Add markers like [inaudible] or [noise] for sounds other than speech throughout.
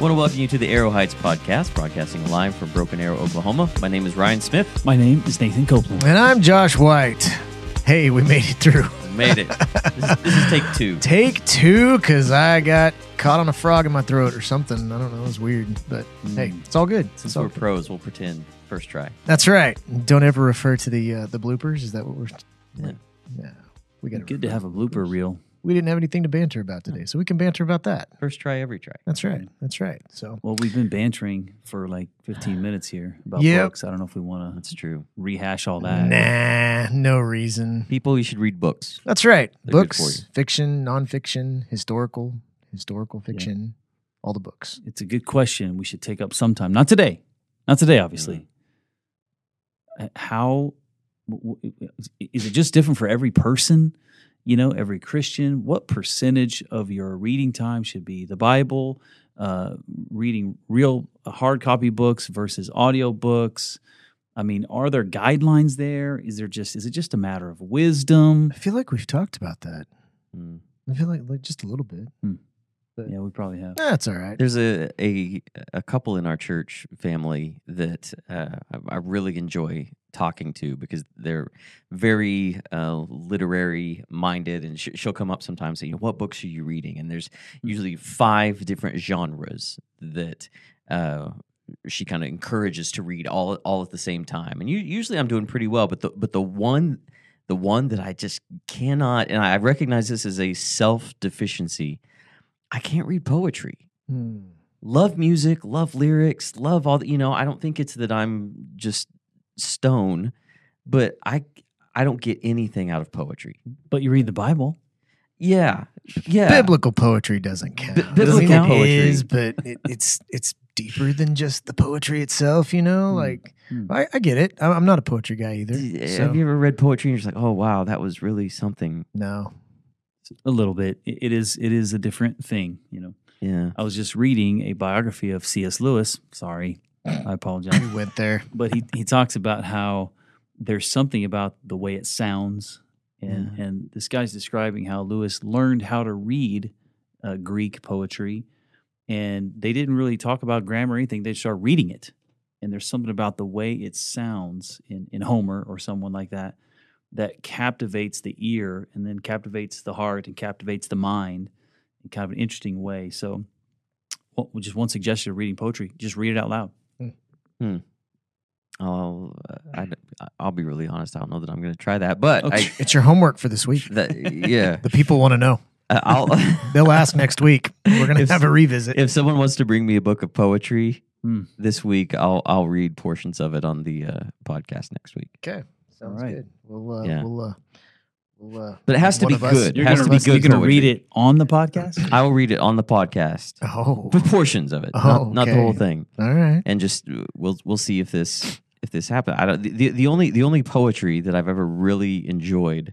want to welcome you to the Arrow Heights podcast, broadcasting live from Broken Arrow, Oklahoma. My name is Ryan Smith. My name is Nathan Copeland. And I'm Josh White. Hey, we made it through. We made it. this, is, this is take two. Take two, because I got caught on a frog in my throat or something. I don't know. It was weird. But hey, it's all good. Since It's we're good. pros, we'll pretend first try. That's right. Don't ever refer to the uh, the bloopers. Is that what we're. Yeah. Yeah. We got Good to have a blooper reel. We didn't have anything to banter about today, so we can banter about that. First try, every try. That's right. That's right. So Well, we've been bantering for like 15 minutes here about Yep. books. I don't know if we want to That's true. rehash all that. nah, no reason. People, you should read books. That's right. They're books, fiction, nonfiction, historical, historical fiction, all the books. It's a good question we should take up sometime. Not today. Not today, obviously. Uh, How w- w- is it just different for every person? You know, every Christian. What percentage of your reading time should be the Bible, uh, reading real hard copy books versus audio books? I mean, are there guidelines there? Is there just is it just a matter of wisdom? I feel like we've talked about that. Mm. I feel like, like just a little bit. Yeah, we probably have. That's all right. There's a, a a couple in our church family that uh, I- I really enjoy talking to because they're very uh, literary minded, and sh- she'll come up sometimes and say, "You know, what books are you reading?" And there's usually five different genres that. Uh, she kind of encourages to read all all at the same time, and you, usually I'm doing pretty well. But the but the one the one that I just cannot, and I recognize this as a self deficiency. I can't read poetry Hmm. love music, love lyrics, love all the, you know, I don't think it's that I'm just stone, but I I don't get anything out of poetry. But you read the Bible. Yeah. Yeah. Biblical poetry doesn't count. I biblical mean, it poetry. is, but it, it's it's deeper than just the poetry itself. You know, Hmm. like Hmm. I, I get it. I'm I'm not a poetry guy either. D- so- Have you ever read poetry and you're just like, oh wow, that was really something? no, A little bit. It- it is. It is a different thing. You know. Yeah. I was just reading a biography of C.S. Lewis. Sorry, I apologize. we went there. but he he talks about how there's something about the way it sounds, and Yeah. and this guy's describing how Lewis learned how to read uh, Greek poetry, and they didn't really talk about grammar or anything. They just started reading it, and there's something about the way it sounds in in Homer or someone like that that captivates the ear and then captivates the heart and captivates the mind in kind of an interesting way. So, well, just one suggestion of reading poetry: just read it out loud. I'll uh, I, I'll be really honest. I don't know that I'm going to try that, but Okay. It's your homework for this week. That yeah. [laughs] The people want to know. I- I'll [laughs] [laughs] They'll ask next week. We're gonna have a revisit. if someone wants to bring me a book of poetry Hmm. this week, I'll I'll read portions of it on the uh, podcast next week. okay, sounds right. good. We'll uh, Yeah. we'll uh, we'll. Uh, But it has to be good. It You're has gonna, be good You're gonna read it on the podcast. I will read it on the podcast, [laughs] Oh, but portions of it, Oh, not, not the whole thing, all right. and just uh, we'll we'll see if this if this happens. I don't. The, the, the only the only poetry that I've ever really enjoyed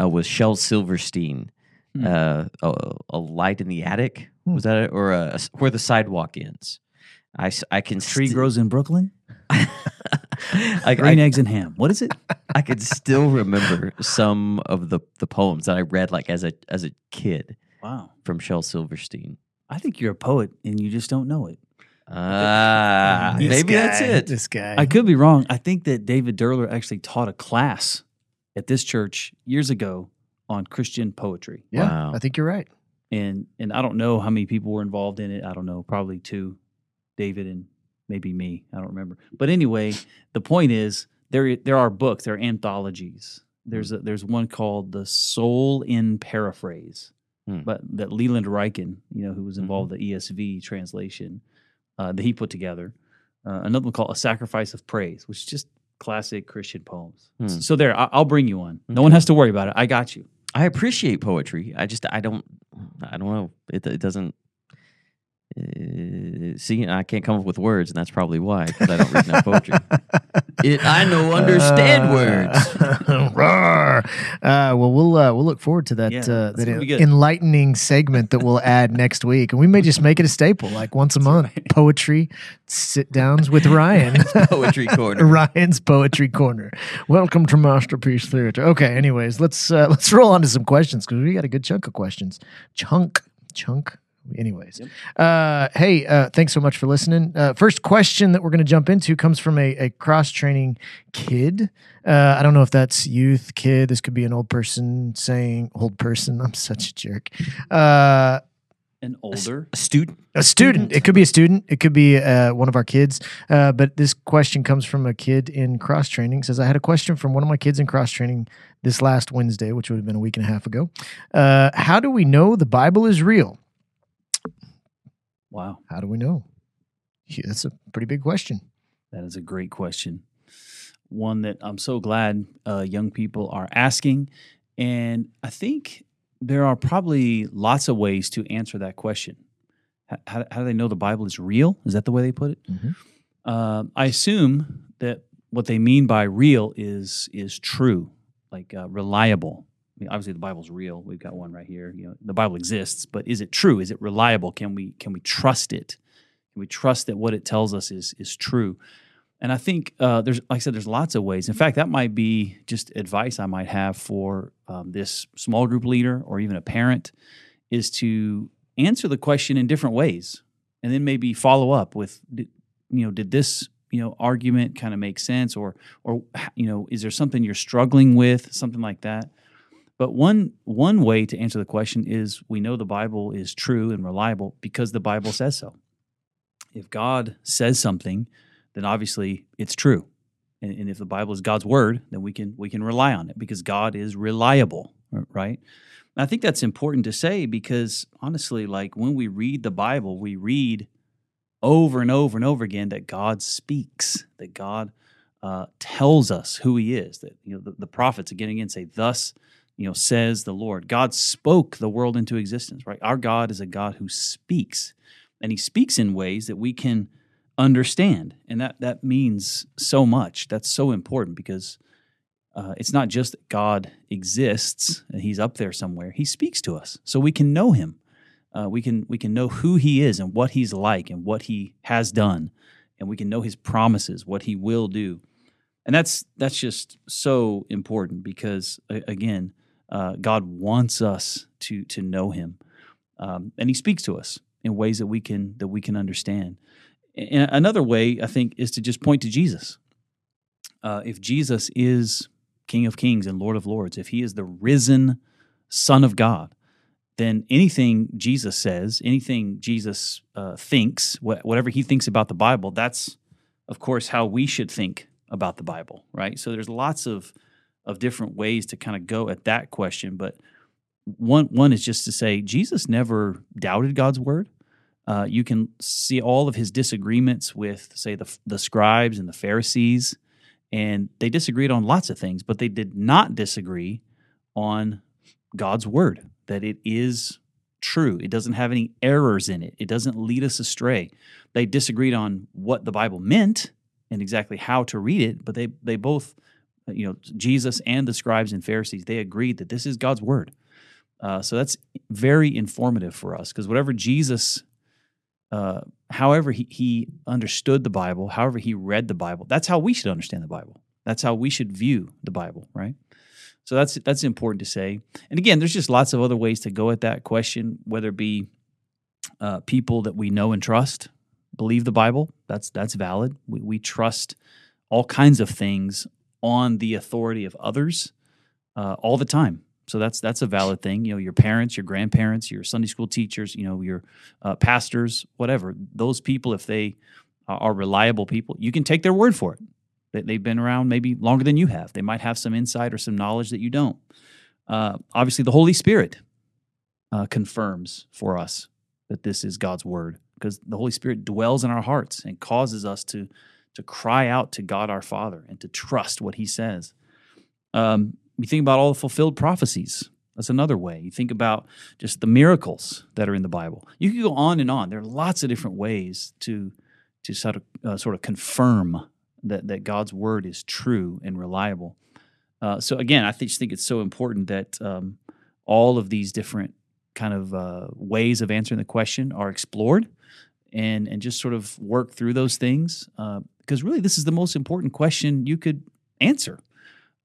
uh, was Shel Silverstein. Hmm. Uh, a, a light in the attic Hmm. was that it? or a, where the sidewalk ends. I, s- I can Tree sti- grows in Brooklyn. [laughs] I, Green I, eggs and ham. What is it? I could still remember some of the, the poems that I read like as a as a kid Wow. from Shel Silverstein. I think you're a poet and you just don't know it. Ah, This maybe that's it. This guy. I could be wrong. I think that David Derler actually taught a class at this church years ago on Christian poetry. yeah, Wow. I think you're right. And and I don't know how many people were involved in it. I don't know, probably two, David and maybe me. I don't remember. But anyway, the point is there there are books, there are anthologies. There's a, there's one called The Soul in Paraphrase, Hmm. but that Leland Ryken, you know, who was involved with the ESV translation uh, that he put together. Uh, another one called A Sacrifice of Praise, which is just classic Christian poems. Hmm. So there, I, I'll bring you one. No Okay. one has to worry about it. I got you. I appreciate poetry. I just I don't I don't know. It it doesn't. Uh, see, I can't come up with words, and that's probably why because I don't read enough poetry. It I no understand words. [laughs] Roar. Uh, well, we'll uh, we'll look forward to that Yeah, uh, that gonna be good. enlightening segment that we'll add [laughs] next week, and we may just make it a staple, like once a month, poetry sit downs with Ryan. [laughs] Poetry corner. Ryan's poetry corner. Welcome to Masterpiece Theater. Okay, anyways, let's uh, let's roll on to some questions because we got a good chunk of questions. Chunk, chunk. Anyways, uh, hey, uh, thanks so much for listening. Uh, first question that we're going to jump into comes from a, a cross training kid. Uh, I don't know if that's youth, kid. This could be an old person saying, old person. I'm such a jerk. Uh, An older. A student. a student. It could be a student. It could be uh, one of our kids. Uh, but this question comes from a kid in cross training. Says I had a question from one of my kids in cross training this last Wednesday, which would have been a week and a half ago. Uh, how do we know the Bible is real? Wow. How do we know? Yeah, that's a pretty big question. That is a great question. One that I'm so glad uh, young people are asking. And I think there are probably lots of ways to answer that question. How, how do they know the Bible is real? Is that the way they put it? Mhm. Uh, I assume that what they mean by real is is true, like uh, reliable. I mean, obviously, the Bible's real. We've got one right here. You know, the Bible exists, but is it true? Is it reliable? Can we can we trust it? Can we trust that what it tells us is is true? And I think uh, there's, like I said, there's lots of ways. In fact, that might be just advice I might have for um, this small group leader or even a parent, is to answer the question in different ways, and then maybe follow up with, you know, did this you know argument kind of make sense, or or you know, is there something you're struggling with, something like that. But one one way to answer the question is we know the Bible is true and reliable because the Bible says so. If God says something, then obviously it's true. And, and if the Bible is God's word, then we can we can rely on it because God is reliable, right? And I think that's important to say because honestly, like when we read the Bible, we read over and over and over again that God speaks, that God uh, tells us who He is. That you know the, the prophets again and again say, "Thus, you know, says the Lord." God spoke the world into existence. Right? Our God is a God who speaks, and He speaks in ways that we can understand, and that that means so much. That's so important because uh, it's not just that God exists and He's up there somewhere. He speaks to us, so we can know Him. Uh, we can we can know who He is and what He's like and what He has done, and we can know His promises, what He will do, and that's that's just so important because again, uh, God wants us to to know Him, um, and He speaks to us in ways that we can that we can understand. And another way I think is to just point to Jesus. Uh, if Jesus is King of Kings and Lord of Lords, if He is the risen Son of God, then anything Jesus says, anything Jesus uh, thinks, wh- whatever He thinks about the Bible, that's of course how we should think about the Bible, right? So there's lots of of different ways to kind of go at that question, but one one is just to say Jesus never doubted God's word. Uh, you can see all of his disagreements with, say, the the scribes and the Pharisees, and they disagreed on lots of things, but they did not disagree on God's word that it is true. It doesn't have any errors in it. It doesn't lead us astray. They disagreed on what the Bible meant and exactly how to read it, but they they both, you know, Jesus and the scribes and Pharisees, they agreed that this is God's word. Uh, so that's very informative for us because whatever Jesus, uh, however he, he understood the Bible, however he read the Bible, that's how we should understand the Bible. That's how we should view the Bible, right? So that's that's important to say. And again, there's just lots of other ways to go at that question, whether it be uh, people that we know and trust believe the Bible. That's that's valid. We, we trust all kinds of things on the authority of others uh, all the time. So that's that's a valid thing. You know, your parents, your grandparents, your Sunday school teachers, you know, your uh, pastors, whatever. Those people, if they are reliable people, you can take their word for it. They, they've been around maybe longer than you have. They might have some insight or some knowledge that you don't. Uh, obviously, the Holy Spirit uh, confirms for us that this is God's word because the Holy Spirit dwells in our hearts and causes us to to cry out to God our Father and to trust what He says. Um, you think about all the fulfilled prophecies. That's another way. You think about just the miracles that are in the Bible. You can go on and on. There are lots of different ways to to sort of uh, sort of confirm that that God's word is true and reliable. Uh, so again, I just think it's so important that um, all of these different kind of uh, ways of answering the question are explored and and just sort of work through those things because really this is the most important question you could answer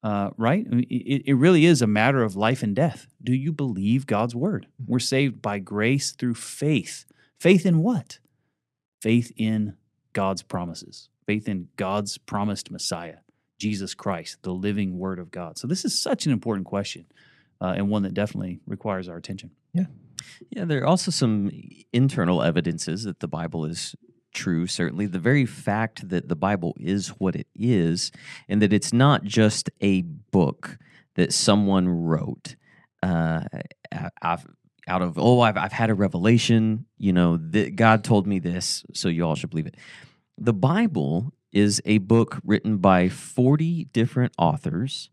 uh, right? I mean, it, it really is a matter of life and death. Do you believe God's word? Mm-hmm. We're saved by grace through faith. Faith in what? Faith in God's promises, faith in God's promised Messiah, Jesus Christ, the living word of God. So, this is such an important question uh, and one that definitely requires our attention. Yeah. Yeah, there are also some internal evidences that the Bible is true, certainly. The very fact that the Bible is what it is, and that it's not just a book that someone wrote uh, I've, out of, oh, I've, I've had a revelation, you know, that God told me this, so you all should believe it. The Bible is a book written by 40 different authors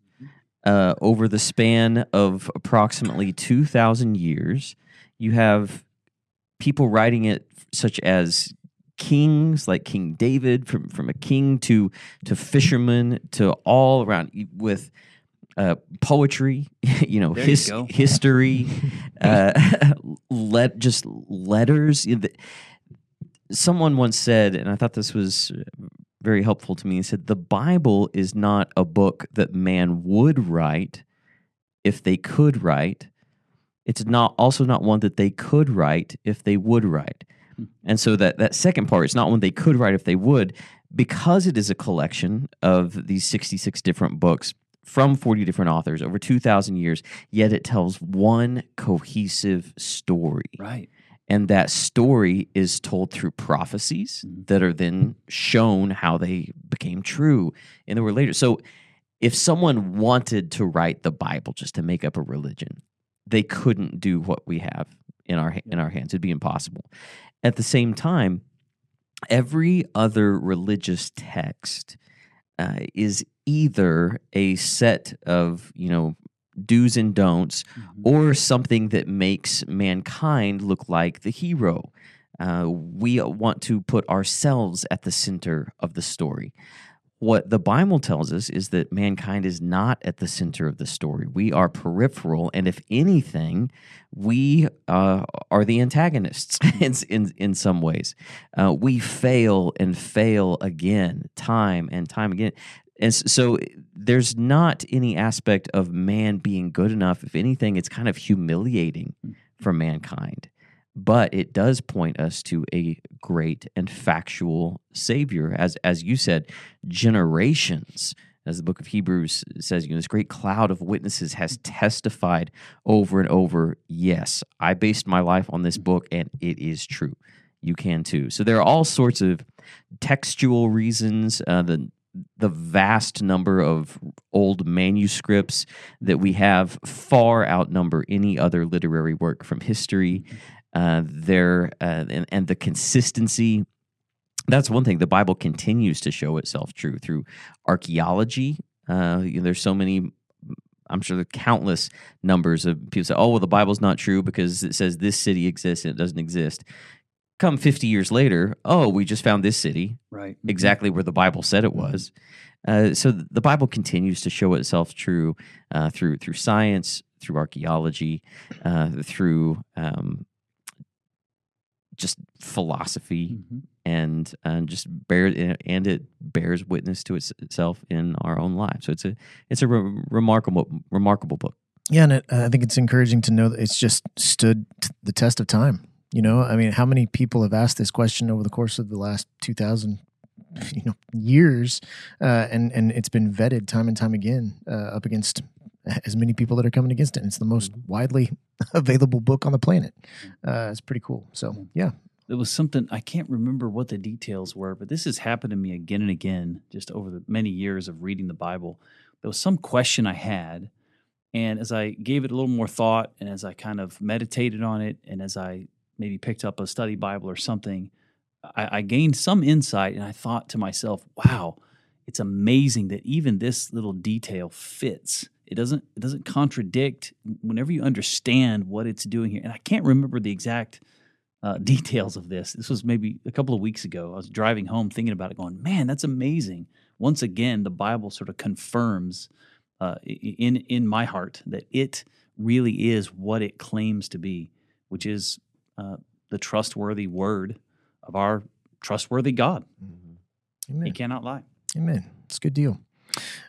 uh, over the span of approximately 2,000 years. You have people writing it, such as kings like King David, from from a king to to fishermen to all around with uh, poetry, [laughs] you know, There you history, [laughs] uh, [laughs] let just letters. You know, the- Someone once said, and I thought this was very helpful to me. He said, "The Bible is not a book that man would write if they could write. It's not also not one that they could write if they would write." And so that that second part, it's not one they could write if they would, because it is a collection of these 66 different books from 40 different authors over 2,000 years, yet it tells one cohesive story. Right. And that story is told through prophecies Mhm. that are then shown how they became true in the world later. So if someone wanted to write the Bible just to make up a religion, they couldn't do what we have in our in our hands. It'd be impossible. At the same time, every other religious text uh, is either a set of you know do's and don'ts Mhm. or something that makes mankind look like the hero. Uh, we want to put ourselves at the center of the story. What the Bible tells us is that mankind is not at the center of the story. We are peripheral, and if anything, we uh, are the antagonists [laughs] in, in, in some ways. Uh, we fail and fail again, time and time again. And so there's not any aspect of man being good enough. If anything, it's kind of humiliating for mankind. But it does point us to a great and factual Savior, as as you said, generations. As the book of Hebrews says, you know, this great cloud of witnesses has testified over and over. Yes, I based my life on this book, and it is true. You can too. So there are all sorts of textual reasons. Uh, the the vast number of old manuscripts that we have far outnumber any other literary work from history. Uh, there uh, and, and the consistency. That's one thing. The Bible continues to show itself true through archaeology. Uh, you know, there's so many. I'm sure there are countless numbers of people say, "Oh, well, the Bible's not true because it says this city exists and it doesn't exist." Come 50 years later, oh, we just found this city Right. exactly where the Bible said it was. Uh, so the Bible continues to show itself true uh, through through science, through archaeology, uh, through um, just philosophy, Mhm. and and just bear and it bears witness to its, itself in our own lives. So it's a it's a re- remarkable remarkable book. Yeah, and it, I think it's encouraging to know that it's just stood t- the test of time. You know, I mean, how many people have asked this question over the course of the last two thousand, you know, years, uh, and and it's been vetted time and time again uh, up against as many people that are coming against it. And it's the most widely [laughs] available book on the planet. Uh, it's pretty cool. So yeah, There was something I can't remember what the details were, but this has happened to me again and again just over the many years of reading the Bible. There was some question I had, and as I gave it a little more thought, and as I kind of meditated on it, and as I maybe picked up a study Bible or something, I, I gained some insight, and I thought to myself, "Wow, it's amazing that even this little detail fits." It doesn't it doesn't contradict whenever you understand what it's doing here. And I can't remember the exact uh, [laughs] details of this. This was maybe a couple of weeks ago. I was driving home thinking about it, going, "Man, that's amazing." Once again, the Bible sort of confirms uh, in in my heart that it really is what it claims to be, which is uh, the trustworthy word of our trustworthy God. He amen. cannot lie. Amen. It's a good deal.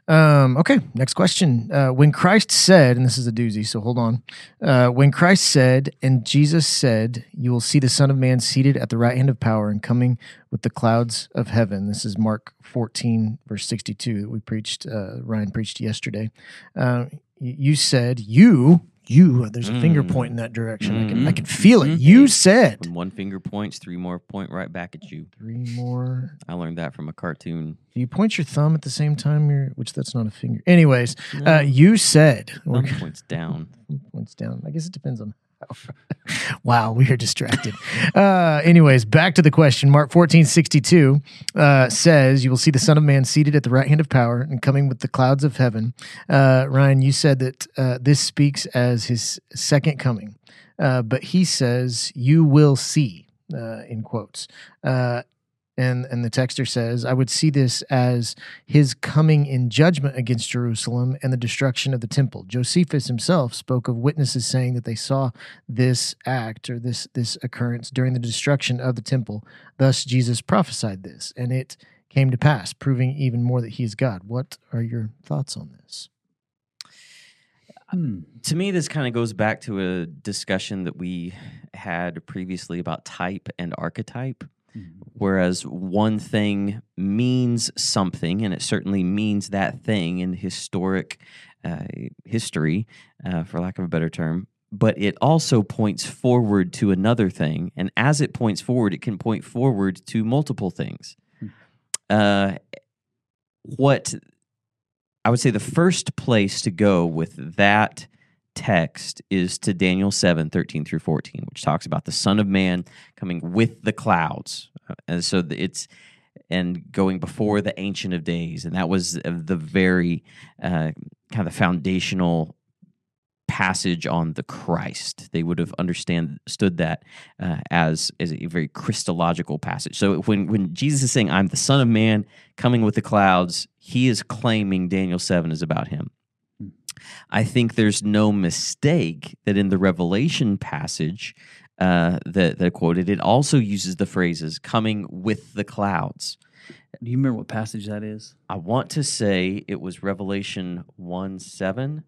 Um, okay, next question. Uh, when Christ said, and this is a doozy, so hold on. Uh, when Christ said, and Jesus said, You will see the Son of Man seated at the right hand of power and coming with the clouds of heaven. This is Mark 14, verse 62, that we preached, uh, Ryan preached yesterday. Uh, you said, You, you, there's a finger Mm. point in that direction. I, can. I can feel it. Mhm. You said, When one finger points, three more point right back at you. Three more. I learned that from a cartoon. Do you point your thumb at the same time? You're, which that's not a finger. Anyways, uh, you said, thumb points down. [laughs] points down. I guess it depends on. [laughs] wow, we are distracted. uh, anyways, back to the question. Mark fourteen sixty two uh, says, You will see the Son of Man seated at the right hand of power and coming with the clouds of heaven. Uh, Ryan, you said that uh, this speaks as his second coming, uh, but he says, You will see, uh, in quotes. And, and the texter says, I would see this as his coming in judgment against Jerusalem and the destruction of the temple. Josephus himself spoke of witnesses saying that they saw this act or this this occurrence during the destruction of the temple. Thus Jesus prophesied this, and it came to pass, proving even more that he is God. What are your thoughts on this? Hmm. To me, this kind of goes back to a discussion that we had previously about type and archetype. Whereas one thing means something, and it certainly means that thing in historic uh, history, uh, for lack of a better term, but it also points forward to another thing. And as it points forward, it can point forward to multiple things. Uh, what I would say the first place to go with that text is to Daniel 7 13 through 14, which talks about the Son of Man coming with the clouds. Uh, And so it's and going before the Ancient of Days. And that was uh, the very uh, kind of foundational passage on the Christ. They would have understood that uh, as as a very Christological passage. So when when Jesus is saying, "I'm the Son of Man coming with the clouds," he is claiming Daniel seven is about him. I think there's no mistake that in the Revelation passage uh, that that quoted, it also uses the phrases "coming with the clouds." Do you remember what passage that is? I want to say it was Revelation 1 7.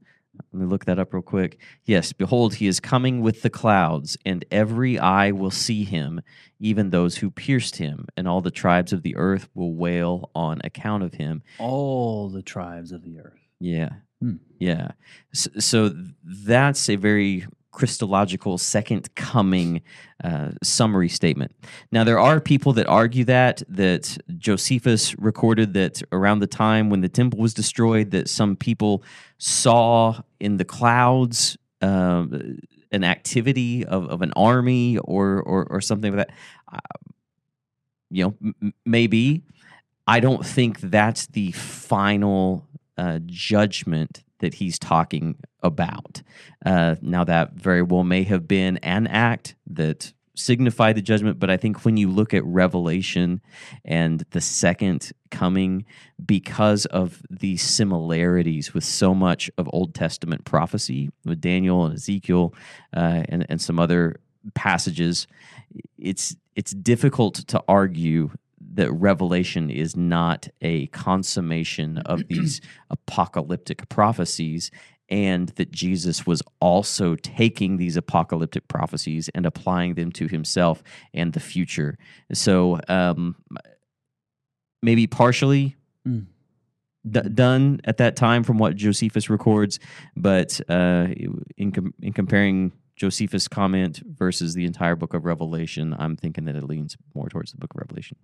Let me look that up real quick. Yes, behold, he is coming with the clouds, and every eye will see him, even those who pierced him, and all the tribes of the earth will wail on account of him. All the tribes of the earth. Yeah. Hmm. Yeah. So, so that's a very Christological second coming uh, summary statement. Now, there are people that argue that, that Josephus recorded that around the time when the temple was destroyed, that some people saw in the clouds um, an activity of, of an army or, or, or something like that. Uh, you know, m- maybe. I don't think that's the final uh, judgment that he's talking about. Uh, now, that very well may have been an act that signified the judgment, but I think when you look at Revelation and the second coming, because of the similarities with so much of Old Testament prophecy with Daniel and Ezekiel uh, and, and some other passages, it's it's difficult to argue that Revelation is not a consummation of [clears throat] these apocalyptic prophecies, and that Jesus was also taking these apocalyptic prophecies and applying them to himself and the future. So, um, maybe partially Mm. d- done at that time from what Josephus records, but uh, in, com- in comparing Josephus' comment versus the entire book of Revelation, I'm thinking that it leans more towards the book of Revelation.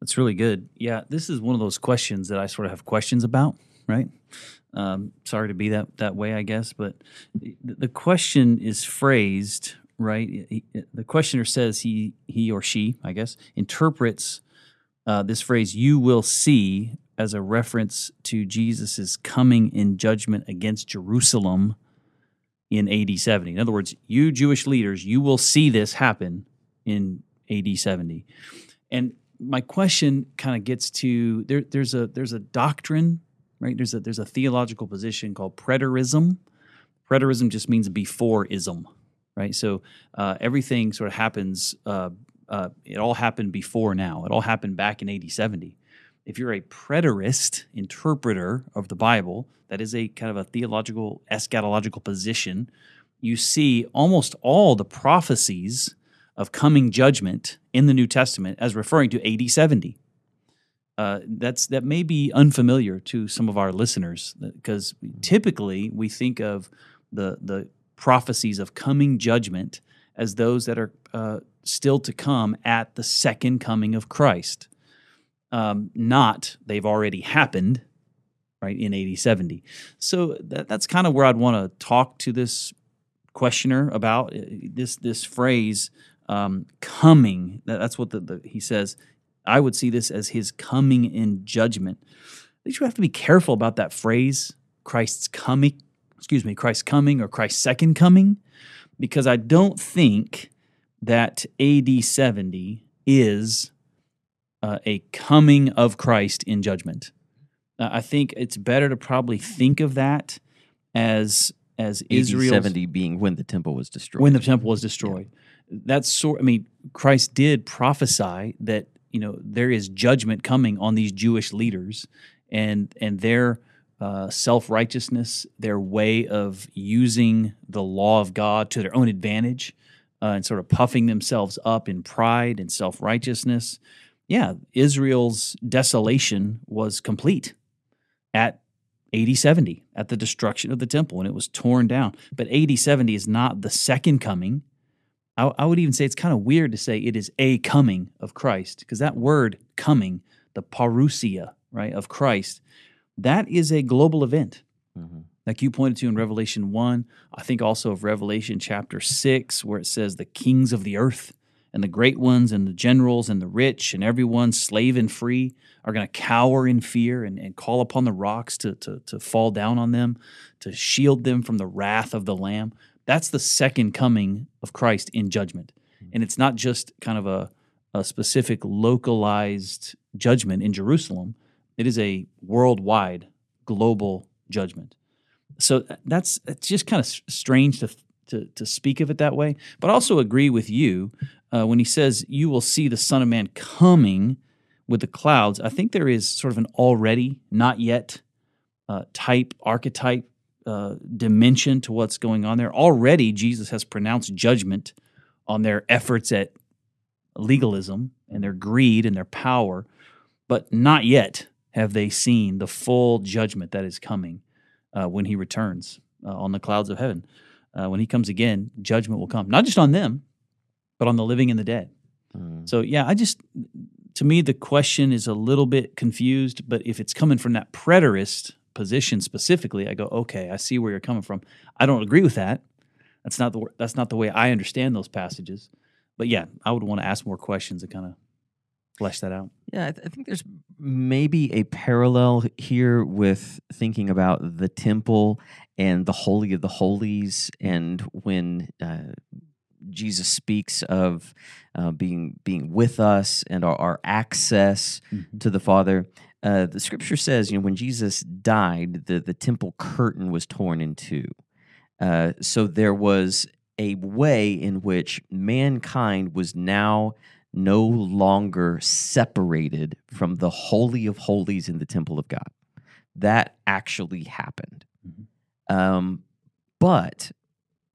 That's really good. Yeah, this is one of those questions that I sort of have questions about, right? Um, sorry to be that that way, I guess, but the, the question is phrased right. He- The questioner says he he or she, I guess, interprets uh, this phrase "you will see" as a reference to Jesus' coming in judgment against Jerusalem in AD 70. In other words, you Jewish leaders, you will see this happen in AD 70. And my question kind of gets to there, there's a there's a doctrine, right? There's a there's a theological position called preterism. Preterism just means beforeism, right? So uh, everything sort of happens. Uh, uh, it all happened before now. It all happened back in AD 70. If you're a preterist interpreter of the Bible, that is a kind of a theological, eschatological position, you see almost all the prophecies of coming judgment in the New Testament as referring to AD 70. Uh, that's that may be unfamiliar to some of our listeners because typically we think of the the prophecies of coming judgment as those that are uh, still to come at the second coming of Christ. Um, not they've already happened, right, in AD 70. So that, that's kind of where I'd want to talk to this questioner about uh, this this phrase um, coming. That's what the, the, he says. I would see this as his coming in judgment. I think you have to be careful about that phrase, Christ's coming, excuse me, Christ's coming or Christ's second coming, because I don't think that AD 70 is uh, a coming of Christ in judgment. Uh, I think it's better to probably think of that as as Israel 70 being when the temple was destroyed. when the temple was destroyed. That's sort. I mean, Christ did prophesy that you know there is judgment coming on these Jewish leaders and and their uh, self righteousness, their way of using the law of God to their own advantage, uh, and sort of puffing themselves up in pride and self righteousness. Yeah, Israel's desolation was complete at AD 70 at the destruction of the temple when it was torn down. But AD 70 is not the second coming. I, I would even say it's kind of weird to say it is a coming of Christ because that word coming, the parousia, right, of Christ, that is a global event. Mm-hmm. Like you pointed to in Revelation 1, I think also of Revelation chapter 6, where it says the kings of the earth and the great ones and the generals and the rich and everyone, slave and free, are going to cower in fear and, and call upon the rocks to, to, to fall down on them, to shield them from the wrath of the Lamb. That's the second coming of Christ in judgment. Mm-hmm. And it's not just kind of a, a specific localized judgment in Jerusalem, it is a worldwide, global judgment. So uh, that's it's just kind of strange to, to, to speak of it that way. But also agree with you uh, when he says, You will see the Son of Man coming with the clouds. I think there is sort of an already, not yet uh, type, archetype uh, dimension to what's going on there. Already, Jesus has pronounced judgment on their efforts at legalism and their greed and their power, but not yet have they seen the full judgment that is coming uh, when he returns uh, on the clouds of heaven. Uh, when he comes again, judgment will come, not just on them, but on the living and the dead. Mm. So, yeah, I just, to me, the question is a little bit confused, but if it's coming from that preterist position specifically, I go, okay, I see where you're coming from. I don't agree with that. That's not the that's not the way I understand those passages. But yeah, I would want to ask more questions and kind of flesh that out. Yeah, I, th- I think there's maybe a parallel here with thinking about the temple and the Holy of the Holies, and when uh, Jesus speaks of uh, being being with us and our, our access Mm-hmm. to the Father. Uh, the Scripture says, you know, when Jesus died, the the temple curtain was torn in two. Uh, so there was a way in which mankind was now no longer separated from the holy of holies in the temple of God. That actually happened. Um, but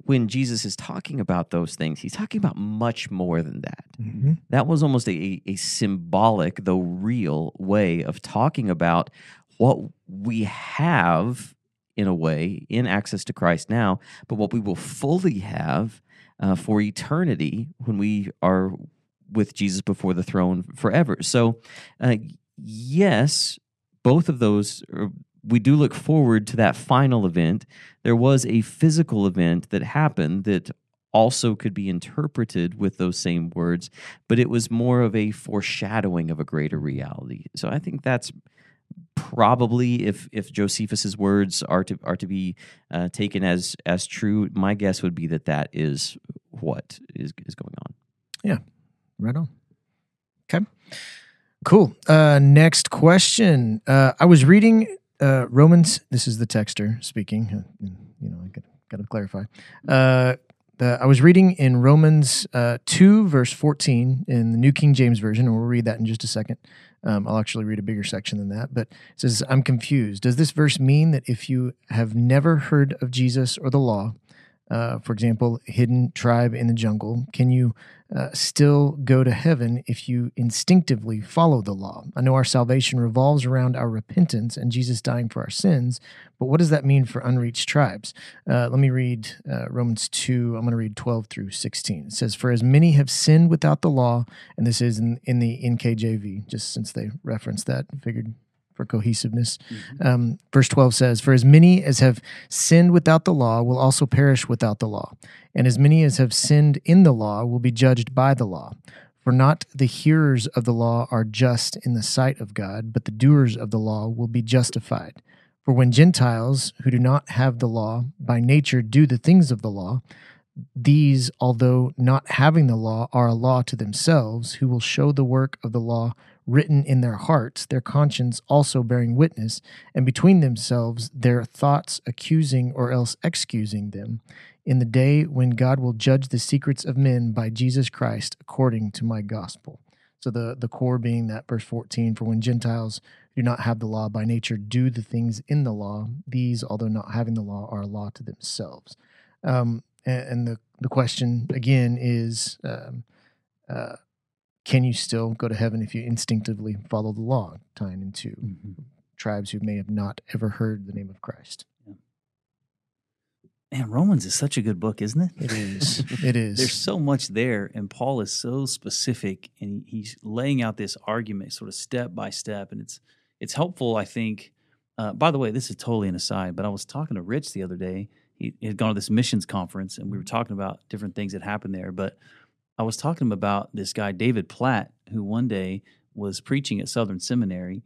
when Jesus is talking about those things, he's talking about much more than that. Mm-hmm. That was almost a, a symbolic, though real, way of talking about what we have in a way in access to Christ now, but what we will fully have uh, for eternity when we are with Jesus before the throne forever. So, uh, yes, both of those, are, we do look forward to that final event. There was a physical event that happened that also could be interpreted with those same words, but it was more of a foreshadowing of a greater reality. So I think that's probably if if Josephus's words are to are to be uh, taken as as true, my guess would be that that is what is is going on. Yeah, right on. Okay. Cool. Uh, next question. Uh, I was reading uh, Romans. This is the texter speaking. uh, You know, I got got to clarify. Uh, I was reading in Romans uh, 2, verse 14 in the New King James Version, and we'll read that in just a second. Um, I'll actually read a bigger section than that, but it says, I'm confused. Does this verse mean that if you have never heard of Jesus or the law, uh, for example, hidden tribe in the jungle, can you uh, still go to heaven if you instinctively follow the law? I know our salvation revolves around our repentance and Jesus dying for our sins, but what does that mean for unreached tribes? Uh, let me read uh, Romans 2. I'm going to read 12 through 16. It says, For as many have sinned without the law, and this is in, in the NKJV, just since they referenced that, figured for cohesiveness. Mm-hmm. Um, verse 12 says, For as many as have sinned without the law will also perish without the law, and as many as have sinned in the law will be judged by the law. For not the hearers of the law are just in the sight of God, but the doers of the law will be justified. For when Gentiles who do not have the law by nature do the things of the law, these, although not having the law, are a law to themselves, who will show the work of the law written in their hearts, their conscience also bearing witness, and between themselves their thoughts accusing or else excusing them, in the day when God will judge the secrets of men by Jesus Christ according to my gospel. So the, the core being that verse 14, for when Gentiles do not have the law by nature do the things in the law, these, although not having the law, are a law to themselves. Um, and, and the, the question again is um, uh, can you still go to heaven if you instinctively follow the law, tying into Mhm. tribes who may have not ever heard the name of Christ? Man, Romans is such a good book, isn't it? It is. [laughs] It is. There's so much there, and Paul is so specific, and he's laying out this argument sort of step by step, and it's it's helpful, I think. Uh, by the way, this is totally an aside, but I was talking to Rich the other day. He, had gone to this missions conference, and we were talking about different things that happened there. But I was talking about this guy David Platt, who one day was preaching at Southern Seminary,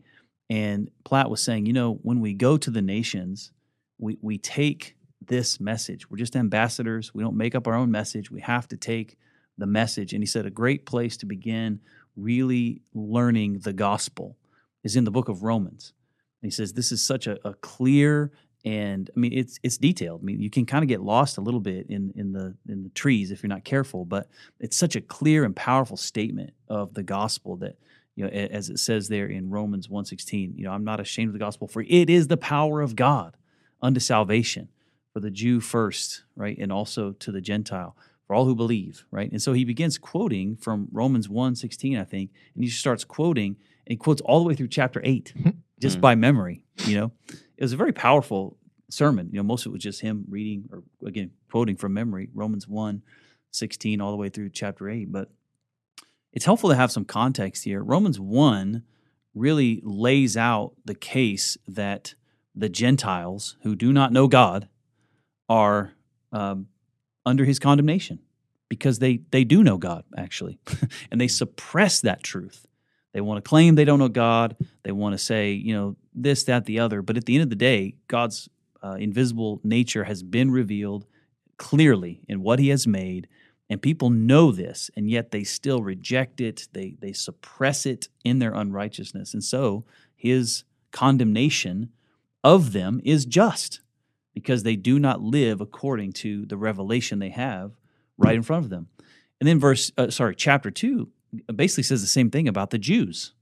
and Platt was saying, you know, when we go to the nations, we we take this message. We're just ambassadors. We don't make up our own message. We have to take the message. And he said a great place to begin really learning the gospel is in the book of Romans. And he says this is such a, a clear and I mean it's it's detailed. I mean you can kind of get lost a little bit in in the in the trees if you're not careful, but it's such a clear and powerful statement of the gospel that you know as it says there in Romans 1:16, you know, I'm not ashamed of the gospel for it is the power of God unto salvation for the Jew first, right? And also to the Gentile, for all who believe, right? And so he begins quoting from Romans 1 16, I think, and he starts quoting and quotes all the way through chapter 8 mm-hmm. Just Mm. by memory, you know. It was a very powerful sermon. You know, most of it was just him reading or again quoting from memory, Romans 1 16, all the way through chapter 8. But it's helpful to have some context here. Romans 1 really lays out the case that the Gentiles who do not know God are um, under his condemnation because they they do know God actually, [laughs] and they suppress that truth. They want to claim they don't know God. They want to say you know this, that, the other. But at the end of the day, God's uh, invisible nature has been revealed clearly in what He has made, and people know this, and yet they still reject it. They they suppress it in their unrighteousness, and so His condemnation of them is just because they do not live according to the revelation they have right in front of them. And then verse uh, sorry, chapter 2 basically says the same thing about the Jews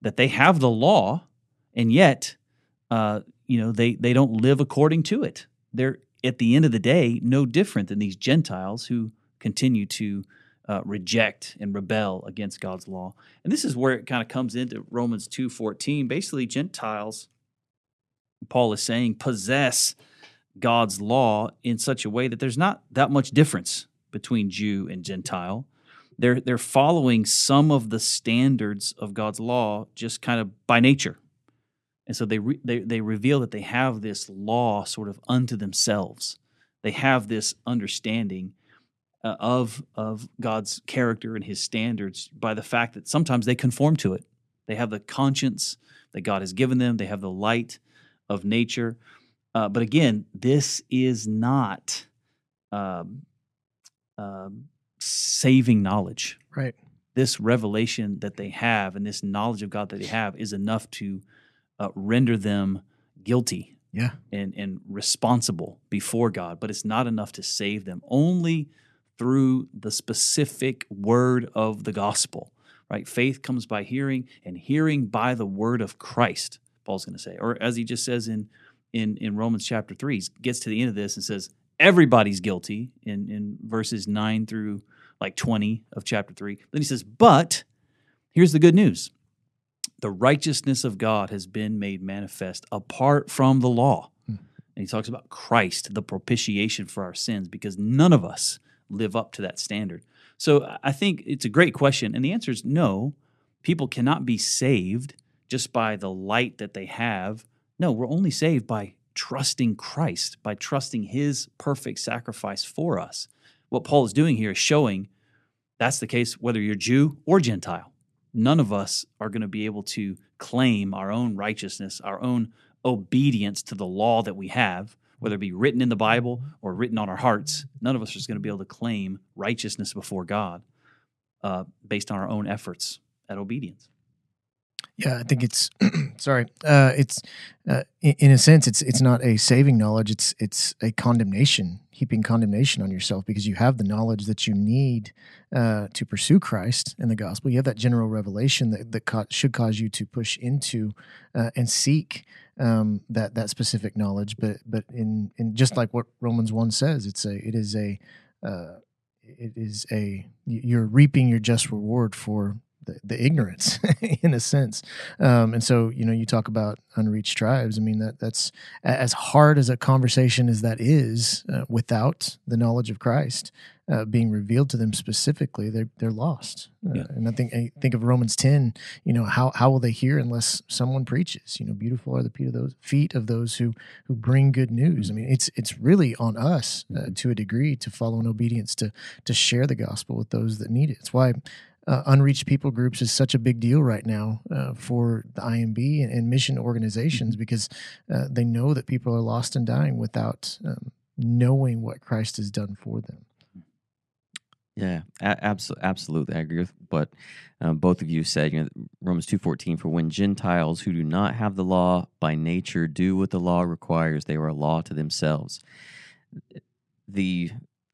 that they have the law and yet uh, you know they they don't live according to it. They're at the end of the day no different than these Gentiles who continue to uh, reject and rebel against God's law. And this is where it kind of comes into Romans 2:14. Basically Gentiles Paul is saying possess God's law in such a way that there's not that much difference between Jew and Gentile. They're they're following some of the standards of God's law just kind of by nature, and so they re, they they reveal that they have this law sort of unto themselves. They have this understanding uh, of of God's character and His standards by the fact that sometimes they conform to it. They have the conscience that God has given them. They have the light of nature. Uh, but again, this is not um, um, saving knowledge. right. This revelation that they have and this knowledge of God that they have is enough to uh, render them guilty Yeah. and and responsible before God, but it's not enough to save them. Only through the specific word of the gospel, right? Faith comes by hearing, and hearing by the word of Christ. Paul's going to say, or as he just says in in in Romans chapter three, he gets to the end of this and says everybody's guilty in in verses nine through like twenty of chapter three. Then he says, but here's the good news the righteousness of God has been made manifest apart from the law. Hmm. And he talks about Christ, the propitiation for our sins, because none of us live up to that standard. So I think it's a great question. And the answer is no. People cannot be saved just by the light that they have. No, we're only saved by trusting Christ, by trusting his perfect sacrifice for us. What Paul is doing here is showing that's the case whether you're Jew or Gentile none of us are going to be able to claim our own righteousness, our own obedience to the law that we have, whether it be written in the Bible or written on our hearts. None of us is going to be able to claim righteousness before God uh, based on our own efforts at obedience. Yeah, I think it's [clears throat] sorry. Uh, it's uh, in, in a sense, it's it's not a saving knowledge. It's it's a condemnation, heaping condemnation on yourself because you have the knowledge that you need uh, to pursue Christ and the gospel. You have that general revelation that that ca- should cause you to push into uh, and seek um, that that specific knowledge. But but in in just like what Romans one says, it's a it is a uh, it is a you're reaping your just reward for the, the ignorance [laughs] in a sense. Um, and so you know you talk about unreached tribes. I mean that that's as hard as a conversation as that is uh, without the knowledge of christ uh, being revealed to them specifically they're they're lost. Uh, Yeah. and i think I think of romans 10 you know how how will they hear unless someone preaches? You know beautiful are the feet of those feet of those who who bring good news. I mean it's it's really on us uh, to a degree to follow in obedience to to share the gospel with those that need it. It's why uh, unreached people groups is such a big deal right now uh, for the IMB and, and mission organizations because uh, they know that people are lost and dying without um, knowing what Christ has done for them. Yeah, a- abso- absolutely. I agree with what um, both of you said. You know, Romans two fourteen. For when Gentiles who do not have the law by nature do what the law requires, they are a law to themselves. The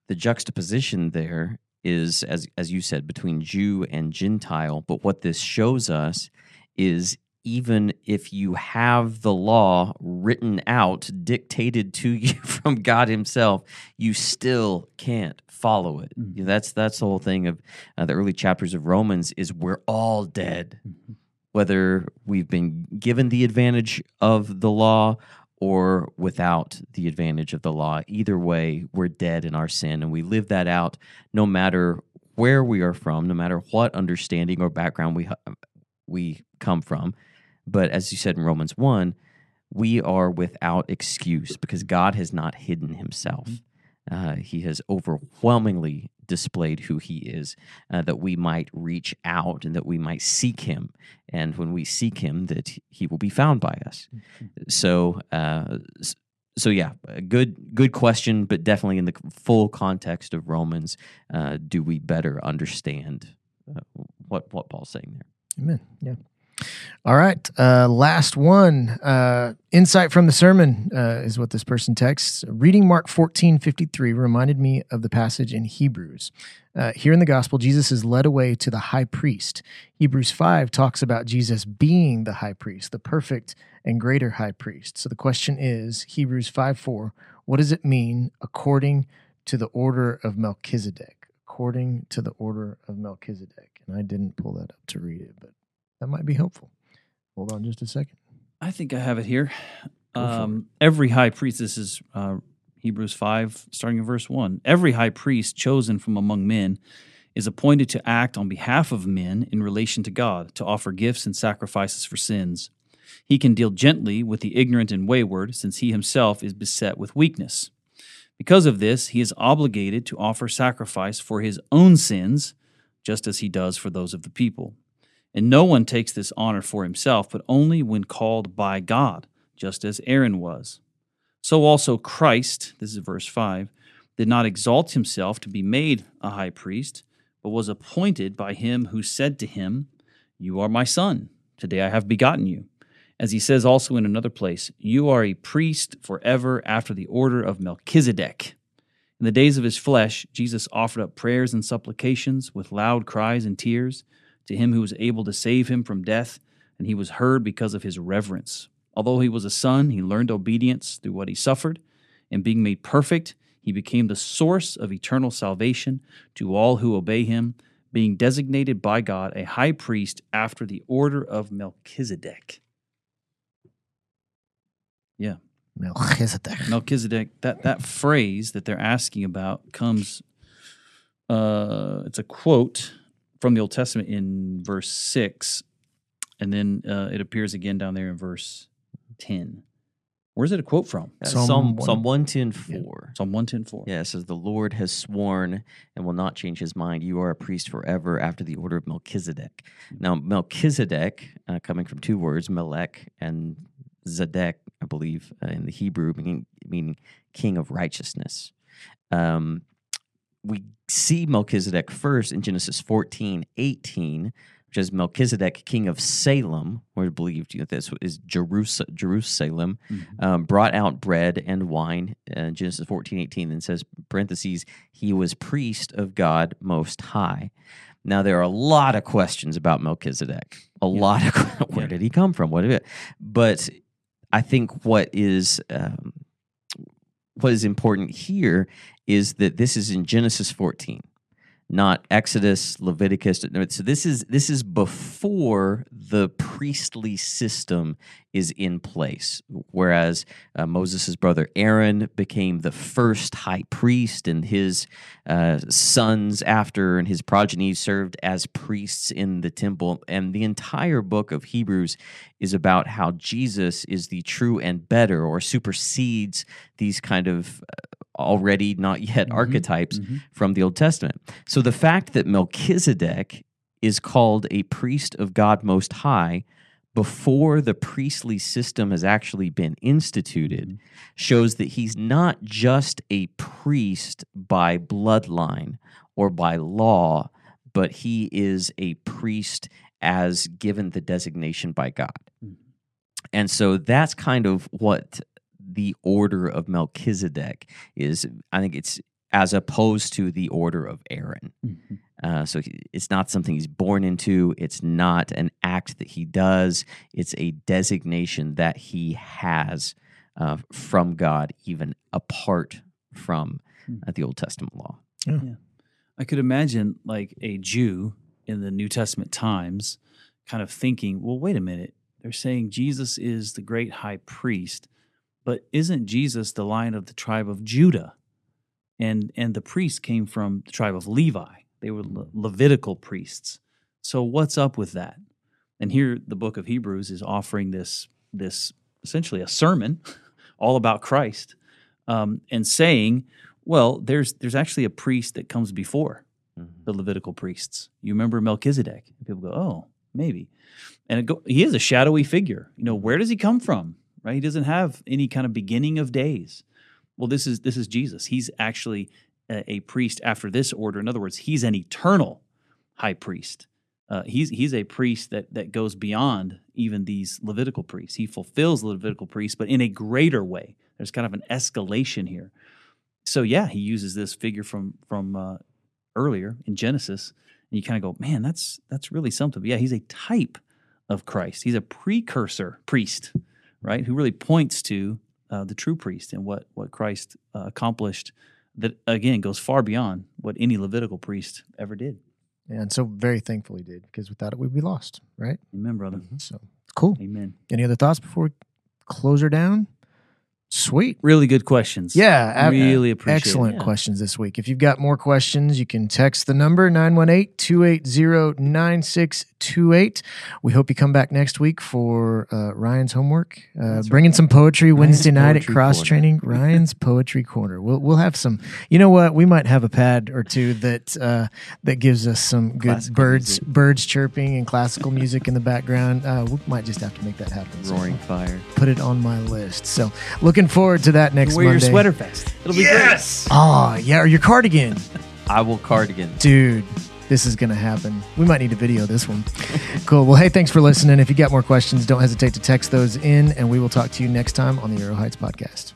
the juxtaposition there is, as as you said, between Jew and Gentile. But what this shows us is even if you have the law written out, dictated to [laughs] you from God Himself, you still can't follow it. Mhm. Know, That's that's the whole thing of uh, the early chapters of Romans is we're all dead, whether we've been given the advantage of the law or without the advantage of the law. Either way, we're dead in our sin, and we live that out no matter where we are from, no matter what understanding or background we ha- we come from. But as you said in Romans 1, we are without excuse because God has not hidden himself. Uh, he has overwhelmingly displayed who he is, uh, that we might reach out and that we might seek him. And when we seek him, that he will be found by us. So, uh, so yeah, good good question, but definitely in the full context of Romans, uh, do we better understand uh, what what Paul's saying there? Amen. Yeah. All right. Uh, last one. Uh, insight from the sermon uh, is what this person texts. Reading Mark 14 53 reminded me of the passage in Hebrews. Uh, here in the gospel, Jesus is led away to the high priest. Hebrews 5 talks about Jesus being the high priest, the perfect and greater high priest. So the question is Hebrews 5 4, what does it mean according to the order of Melchizedek? According to the order of Melchizedek. And I didn't pull that up to read it, but that might be helpful. Hold on just a second. I think I have it here. For it. Um, every high priest, this is uh, Hebrews 5, starting in verse 1. Every high priest chosen from among men is appointed to act on behalf of men in relation to God, to offer gifts and sacrifices for sins. He can deal gently with the ignorant and wayward, since he himself is beset with weakness. Because of this, he is obligated to offer sacrifice for his own sins, just as he does for those of the people. And no one takes this honor for himself, but only when called by God, just as Aaron was. So also Christ, this is verse 5, did not exalt himself to be made a high priest, but was appointed by him who said to him, You are my son, today I have begotten you. As he says also in another place, you are a priest forever after the order of Melchizedek. In the days of his flesh, Jesus offered up prayers and supplications with loud cries and tears to him who was able to save him from death, and he was heard because of his reverence. Although he was a son, he learned obedience through what he suffered, and being made perfect, he became the source of eternal salvation to all who obey him, being designated by God a high priest after the order of Melchizedek. Yeah. Melchizedek. Melchizedek, that, that phrase that they're asking about comes, uh, it's a quote from the Old Testament in verse 6, and then uh, it appears again down there in verse 10. Where's it a quote from? Psalm Psalm, one- Psalm 110 4. Psalm 110.4. Yeah, it says, The Lord has sworn and will not change his mind. You are a priest forever after the order of Melchizedek. Now, Melchizedek, uh, coming from two words, Melech and Zedek, I believe, uh, in the Hebrew, meaning, meaning king of righteousness. Um, we see Melchizedek first in Genesis 14 18, which is Melchizedek, king of Salem, where believed you know, this is Jerus- Jerusalem Mhm. um, brought out bread and wine. Uh, Genesis 14, 18 then says, parentheses, he was priest of God Most High. Now, there are a lot of questions about Melchizedek. A Yeah. lot of, [laughs] where Yeah. did he come from? What, but I think what is, um, what is important here is that this is in Genesis 14 not Exodus, Leviticus. So this is this is before the priestly system is in place. Whereas uh, Moses' brother Aaron became the first high priest, and his uh, sons after and his progeny served as priests in the temple. And the entire book of Hebrews is about how Jesus is the true and better, or supersedes these kind of uh, already not yet Mhm. archetypes Mhm. from the Old Testament. So the fact that Melchizedek is called a priest of God Most High before the priestly system has actually been instituted shows that he's not just a priest by bloodline or by law, but he is a priest as given the designation by God. Mhm. And so that's kind of what the order of Melchizedek is. I think it's as opposed to the order of Aaron. Mhm. Uh, so he- it's not something he's born into. It's not an act that he does. It's a designation that he has uh, from God, even apart from Hmm. uh, the Old Testament law. I could imagine like a Jew in the New Testament times kind of thinking, well, wait a minute. They're saying Jesus is the great high priest, but isn't Jesus the lion of the tribe of Judah? And and the priest came from the tribe of Levi. They were Le- Levitical priests. So what's up with that? And here the book of Hebrews is offering this this essentially a sermon [laughs] all about Christ um, and saying, well, there's there's actually a priest that comes before the Levitical priests. You remember Melchizedek? People go, oh, maybe. And it go, he is a shadowy figure. You know, where does he come from? Right? He doesn't have any kind of beginning of days. Well, this is this is Jesus. He's actually a, priest after this order. In other words, he's an eternal high priest. Uh, he's he's a priest that that goes beyond even these Levitical priests. He fulfills the Levitical priests, but in a greater way. There's kind of an escalation here. So yeah, he uses this figure from from uh, earlier in Genesis, and you kind of go, man, that's that's really something. But yeah, he's a type of Christ. He's a precursor priest, right? Who really points to uh, the true priest and what what Christ uh, accomplished. That again goes far beyond what any Levitical priest ever did. And so very thankful he did because without it, we'd be lost, right? Amen, brother. So cool. Amen. Any other thoughts before we close her down? Sweet. Really good questions. Yeah, ab- really appreciate Excellent it. Yeah. questions this week. If you've got more questions, you can text the number 918 280 9628. We hope you come back next week for uh, Ryan's homework. Uh, bringing some poetry Wednesday night at Cross Corner. Training. [laughs] Ryan's Poetry Corner. We'll, we'll have some, you know what? We might have a pad or two that uh, that gives us some good Classical birds music. birds chirping and classical music in the background. Uh, we might just have to make that happen. So Roaring fire. put it on my list. So looking forward to that next Wear Monday. your sweater vest. It'll be great. Oh, yeah, or your cardigan. I will cardigan. Dude, this is going to happen. We might need to video this one. [laughs] cool. Well, hey, thanks for listening. If you got more questions, don't hesitate to text those in, and we will talk to you next time on the Euro Heights podcast.